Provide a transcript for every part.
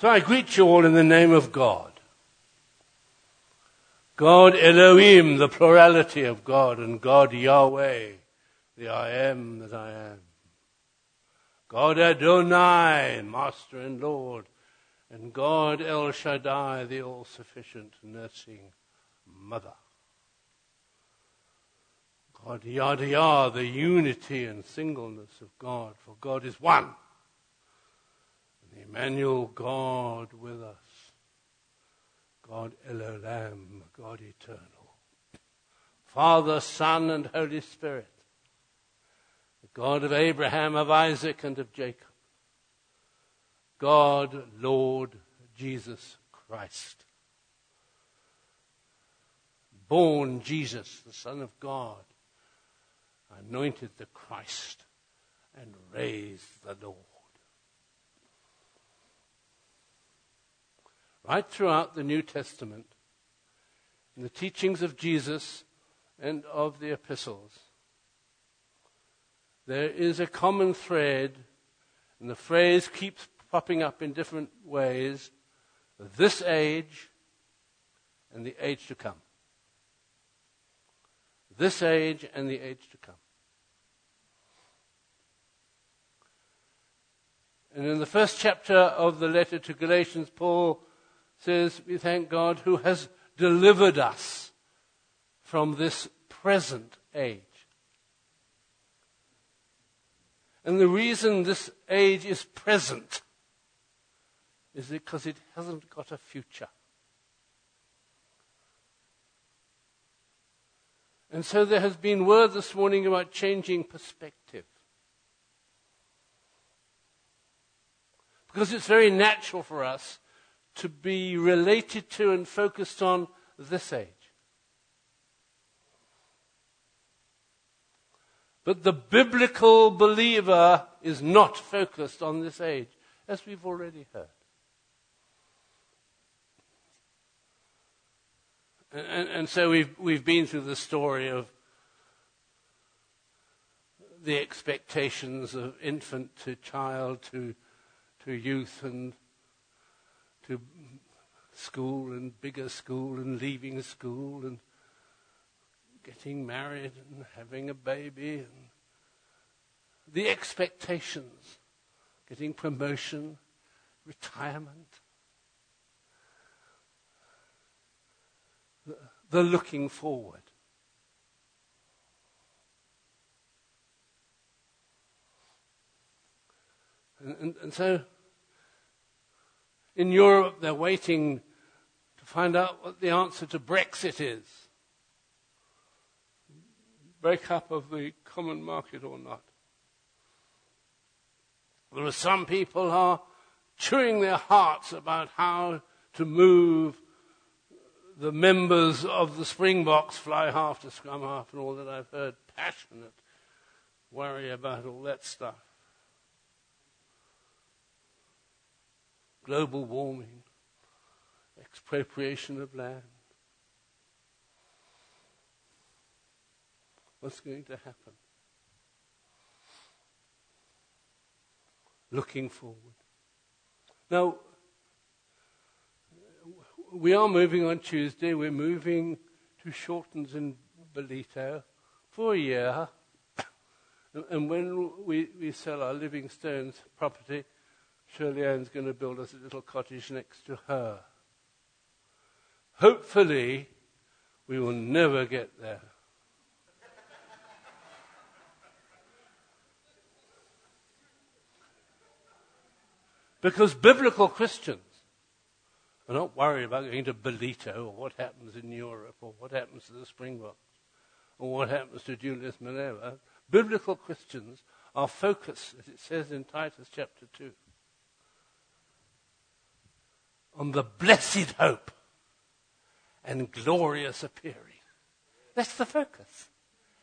So I greet you all in the name of God. God Elohim, the plurality of God, and God Yahweh, the I am that I am. God Adonai, Master and Lord, and God El Shaddai, the all sufficient nursing mother. God Yada the unity and singleness of God, for God is one. Emmanuel, God with us. God Elohim, God eternal. Father, Son, and Holy Spirit. The God of Abraham, of Isaac, and of Jacob. God, Lord Jesus Christ. Born Jesus, the Son of God anointed the Christ and raised the Lord. Right throughout the New Testament, in the teachings of Jesus and of the epistles, there is a common thread, and the phrase keeps popping up in different ways this age and the age to come. This age and the age to come. And in the first chapter of the letter to Galatians, Paul says, We thank God who has delivered us from this present age. And the reason this age is present is because it hasn't got a future. And so there has been word this morning about changing perspective. Because it's very natural for us to be related to and focused on this age. But the biblical believer is not focused on this age, as we've already heard. And, and, so we've, we've been through the story of the expectations of infant to child to to youth and to school and bigger school and leaving school and getting married and having a baby and the expectations, getting promotion, retirement, the, looking forward. And, and, and so in Europe, they're waiting to find out what the answer to Brexit is. Breakup of the common market or not. There are some people who are chewing their hearts about how to move the members of the Springboks fly half to scrum half and all that I've heard passionate worry about all that stuff. Global warming, expropriation of land. What's going to happen? Looking forward. Now, we are moving on Tuesday. We're moving to Shortens in Ballito for a year. And when we, we sell our Livingstones property, Shirley Ann's going to build us a little cottage next to her. Hopefully, we will never get there. because biblical Christians are not worried about going to Ballito or what happens in Europe or what happens to the Springboks or what happens to Julius Malema. Biblical Christians are focused, as it says in Titus chapter 2, on the blessed hope and glorious appearing. That's the focus.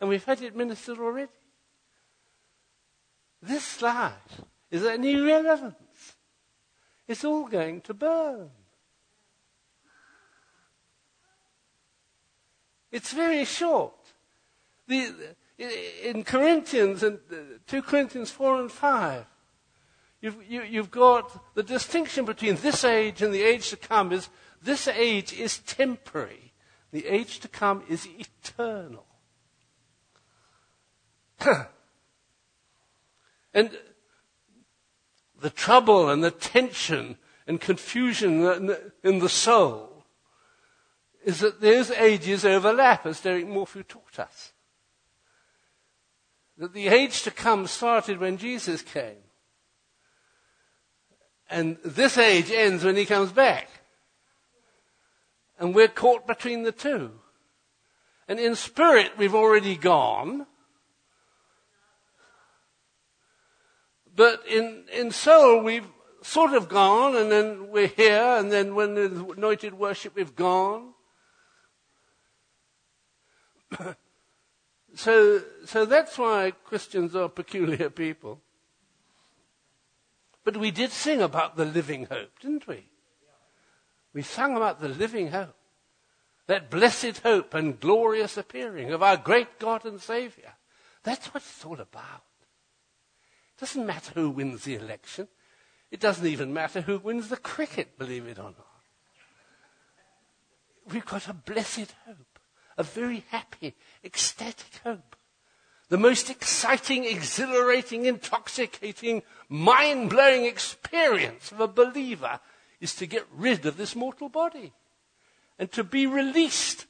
And we've had it ministered already. This slide is an irrelevance. It's all going to burn. It's very short. The, in Corinthians and uh, 2 Corinthians 4 and 5, You've, you, you have got the distinction between this age and the age to come is this age is temporary. The age to come is eternal. and the trouble and the tension and confusion in the soul is that those ages overlap, as Derek Morphew taught us. That the age to come started when Jesus came. And this age ends when he comes back. And we're caught between the two. And in spirit, we've already gone. But in, in soul, we've sort of gone, and then we're here, and then when the anointed worship, we've gone. so, so that's why Christians are peculiar people. But we did sing about the living hope, didn't we? We sang about the living hope. That blessed hope and glorious appearing of our great God and Savior. That's what it's all about. It doesn't matter who wins the election. It doesn't even matter who wins the cricket, believe it or not. We've got a blessed hope, a very happy, ecstatic hope. The most exciting, exhilarating, intoxicating, mind blowing experience of a believer is to get rid of this mortal body and to be released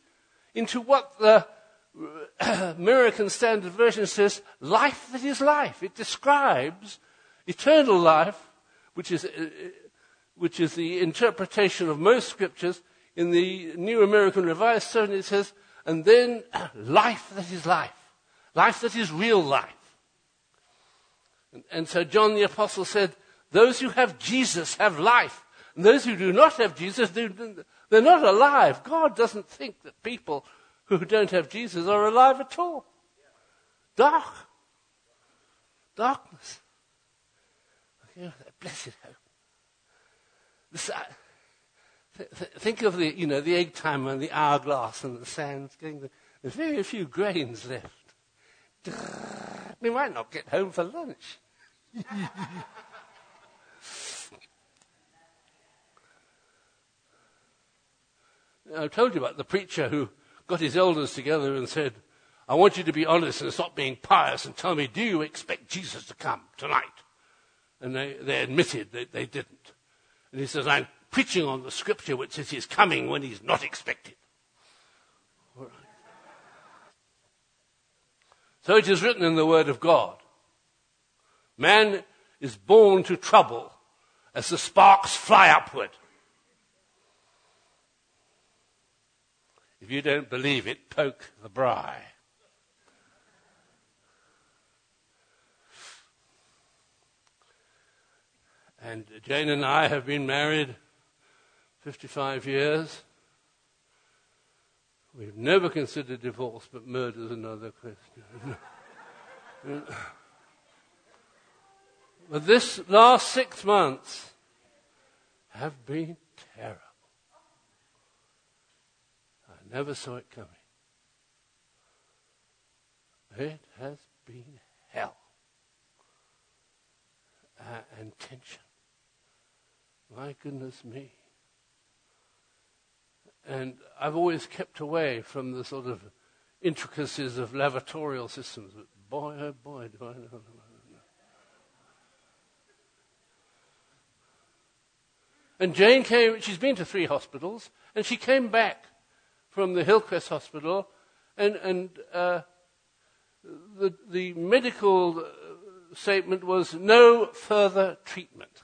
into what the American Standard Version says life that is life. It describes eternal life, which is, uh, which is the interpretation of most scriptures. In the New American Revised Version, it says, and then life that is life. Life that is real life. And, and so John the Apostle said, those who have Jesus have life. And those who do not have Jesus, they're not alive. God doesn't think that people who don't have Jesus are alive at all. Dark. Darkness. blessed hope. This, uh, th- th- think of the, you know, the egg timer and the hourglass and the sands. Getting the, there's very few grains left. We might not get home for lunch. I told you about the preacher who got his elders together and said, I want you to be honest and stop being pious and tell me, do you expect Jesus to come tonight? And they, they admitted that they didn't. And he says, I'm preaching on the scripture which says he's coming when he's not expected. So it is written in the Word of God. Man is born to trouble as the sparks fly upward. If you don't believe it, poke the braai. And Jane and I have been married 55 years. We've never considered divorce, but murder is another question. but this last six months have been terrible. I never saw it coming. It has been hell uh, and tension. My goodness me. And I've always kept away from the sort of intricacies of lavatorial systems. But boy, oh boy, do I know. And Jane came, she's been to three hospitals, and she came back from the Hillcrest Hospital, and, and uh, the, the medical statement was no further treatment.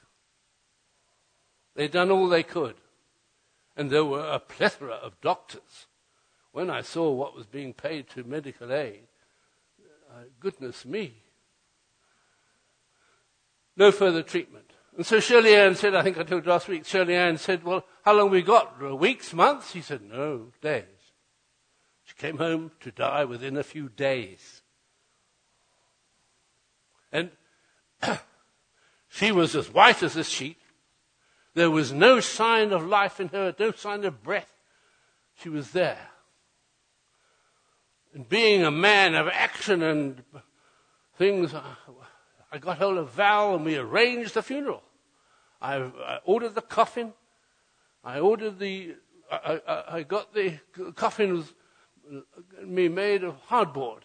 They'd done all they could. And there were a plethora of doctors. When I saw what was being paid to medical aid, uh, goodness me. No further treatment. And so Shirley Ann said, I think I told you last week, Shirley Ann said, well, how long we got? Weeks, months? He said, no, days. She came home to die within a few days. And she was as white as a sheet. There was no sign of life in her, no sign of breath. She was there. And being a man of action and things, I got hold of Val and we arranged the funeral. I, I ordered the coffin. I ordered the, I, I, I got the coffin was me made of hardboard.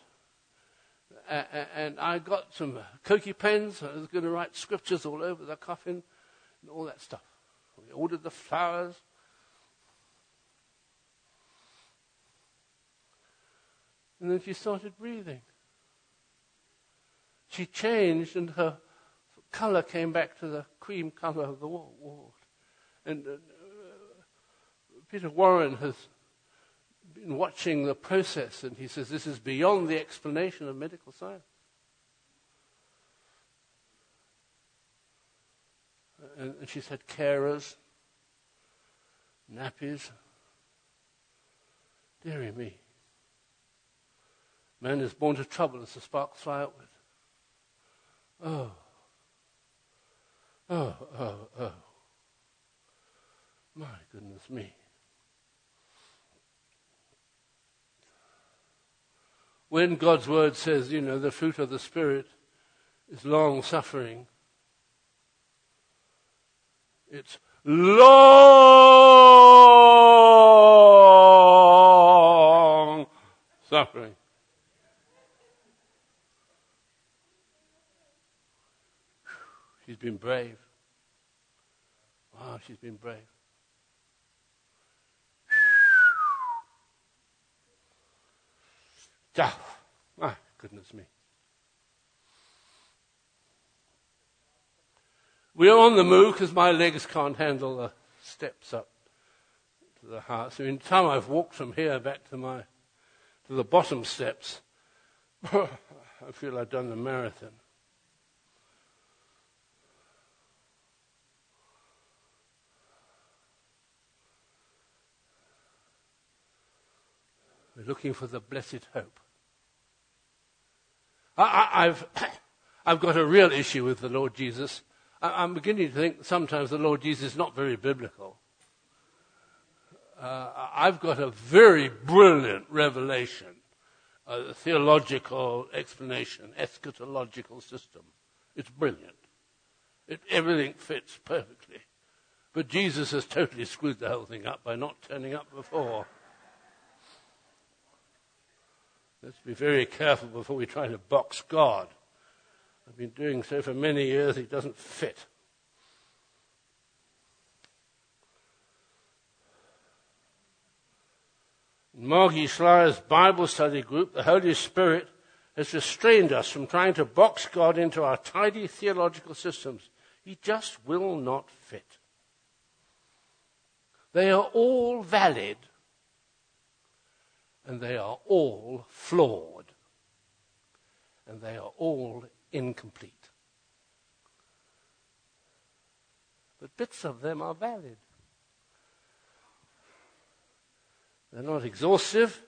and I got some Koki pens. I was going to write scriptures all over the coffin and all that stuff. We ordered the flowers. And then she started breathing. She changed and her color came back to the cream color of the wall. And uh, Peter Warren has been watching the process and he says this is beyond the explanation of medical science. And, she's had carers, nappies. Dearie me. Man is born to trouble as the sparks fly upward. Oh. Oh, oh, oh. My goodness me. When God's word says, you know, the fruit of the Spirit is long suffering, it's long suffering. She's been brave. Wow, she's been brave. Ah, my goodness me. We're on the move because my legs can't handle the steps up to the house. I mean, the time I've walked from here back to my to the bottom steps, I feel I've done the marathon. We're looking for the blessed hope. I, have I've got a real issue with the Lord Jesus. I, am beginning to think sometimes the Lord Jesus is not very biblical. Uh, I've got a very brilliant revelation, a theological explanation, eschatological system. It's brilliant. It, everything fits perfectly. But Jesus has totally screwed the whole thing up by not turning up before. Let's be very careful before we try to box God. I've been doing so for many years, it doesn't fit. In Margie Schleier's Bible study group, the Holy Spirit has restrained us from trying to box God into our tidy theological systems. He just will not fit. They are all valid and they are all flawed, and they are all incomplete. But bits of them are valid. They're not exhaustive,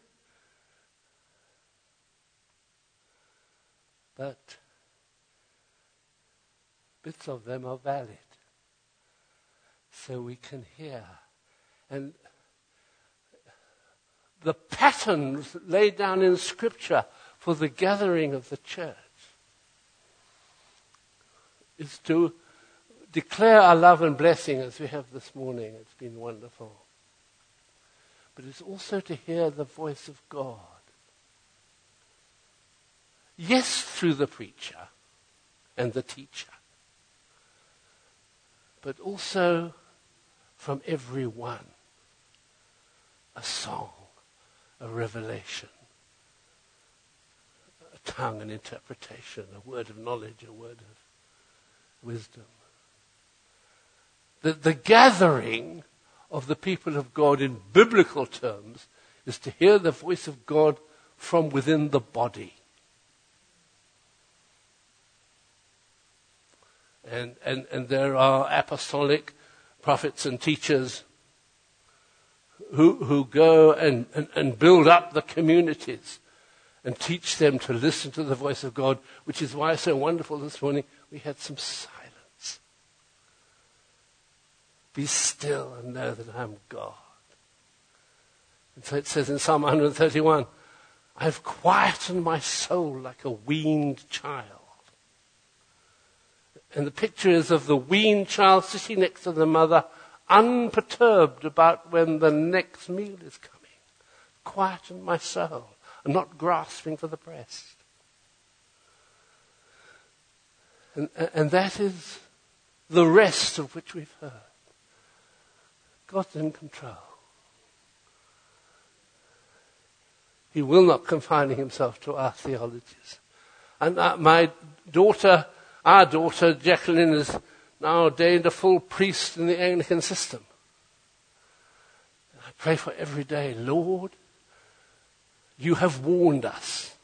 but bits of them are valid. So we can hear. And the patterns laid down in Scripture for the gathering of the church is to declare our love and blessing as we have this morning. It's been wonderful. But it's also to hear the voice of God. Yes, through the preacher and the teacher, but also from everyone a song a revelation, a tongue, an interpretation, a word of knowledge, a word of wisdom. The, the gathering of the people of God in biblical terms is to hear the voice of God from within the body. And, and, and there are apostolic prophets and teachers who, who go and, and, and build up the communities and teach them to listen to the voice of God, which is why it's so wonderful this morning we had some. Be still and know that I'm God. And so it says in Psalm 131, I've quietened my soul like a weaned child. And the picture is of the weaned child sitting next to the mother, unperturbed about when the next meal is coming. Quiet in my soul, and not grasping for the breast. And, and that is the rest of which we've heard. God's in control. He will not confine himself to our theologies. And my daughter, our daughter, Jacqueline, is now ordained a full priest in the Anglican system. I pray for every day, Lord, you have warned us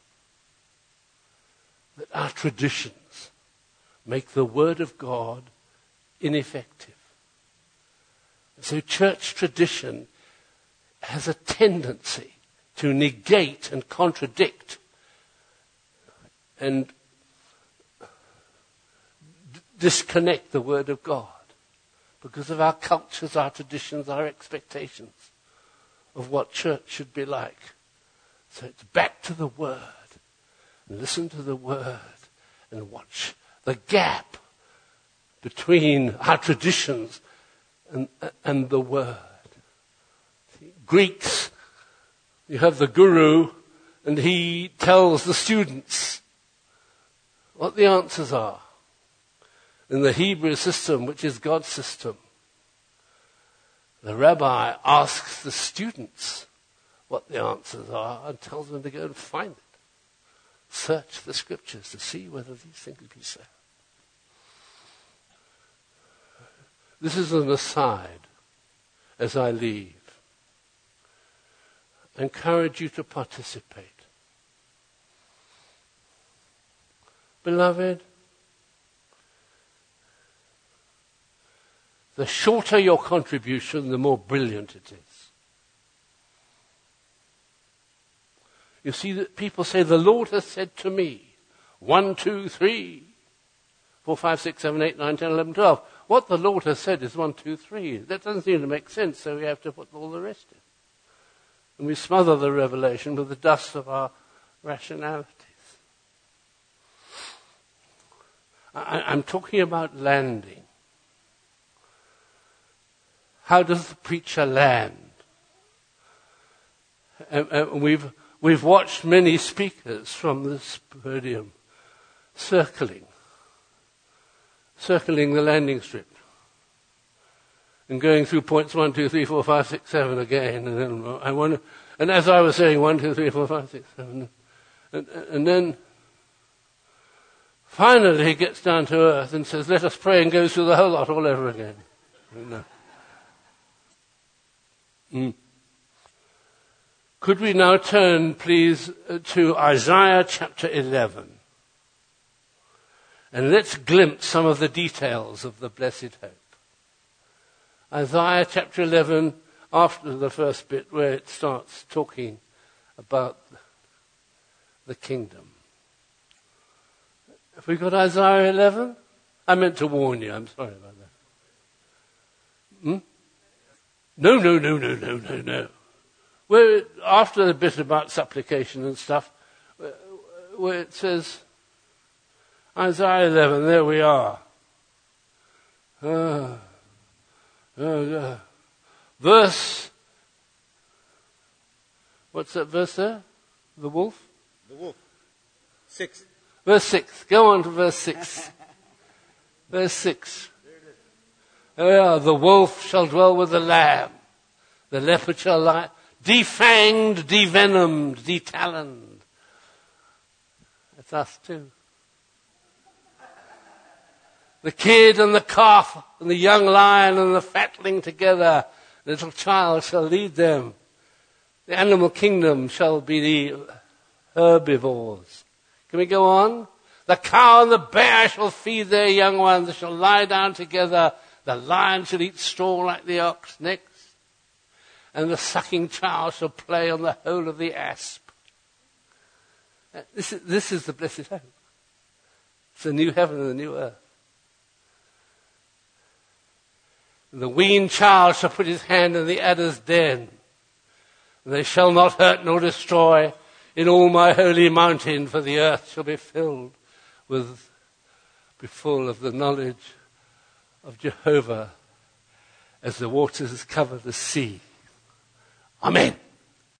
that our traditions make the Word of God ineffective. So church tradition has a tendency to negate and contradict and disconnect the Word of God because of our cultures, our traditions, our expectations of what church should be like. So it's back to the Word. And listen to the Word and watch the gap between our traditions and, and the Word. Greeks, you have the guru, and he tells the students what the answers are. In the Hebrew system, which is God's system, the rabbi asks the students what the answers are and tells them to go and find it. Search the scriptures to see whether these things be so. This is an aside as I leave. I encourage you to participate. Beloved, the shorter your contribution, the more brilliant it is. You see that people say, the Lord has said to me, one, two, three, four, five, six, seven, eight, nine, ten, eleven, twelve. What the Lord has said is one, two, three. That doesn't seem to make sense, so we have to put all the rest in. And we smother the revelation with the dust of our rationalities. I, I'm talking about landing. How does the preacher land? And, and we've, we've watched many speakers from this podium circling circling the landing strip and going through points one, two, three, four, five, six, seven again. And then I wonder, and as I was saying, one, two, three, four, five, six, seven, and, and then finally he gets down to earth and says, "Let us pray," and goes through the whole lot all over again. Mm. Could we now turn, please, to Isaiah chapter 11? And let's glimpse some of the details of the blessed hope. Isaiah chapter 11, after the first bit where it starts talking about the kingdom. Have we got Isaiah 11? I meant to warn you. I'm sorry about that. Hmm? No, no, no, no, no, no, no. Where after the bit about supplication and stuff, where it says, Isaiah 11, there we are. Uh, uh, uh, verse, what's that verse there? The wolf? The wolf. Six. Verse 6. Go on to verse 6. verse 6. There we are. The wolf shall dwell with the lamb. The leopard shall lie defanged, devenomed, detaloned. That's us too the kid and the calf and the young lion and the fatling together. The little child shall lead them. The animal kingdom shall be the herbivores. Can we go on? The cow and the bear shall feed their young ones. They shall lie down together. The lion shall eat straw like the ox. Next. And the sucking child shall play on the hole of the asp. This is, this is the blessed hope. It's the new heaven and the new earth. The weaned child shall put his hand in the adder's den. They shall not hurt nor destroy in all my holy mountain, for the earth shall be filled with be full of the knowledge of Jehovah as the waters cover the sea. Amen.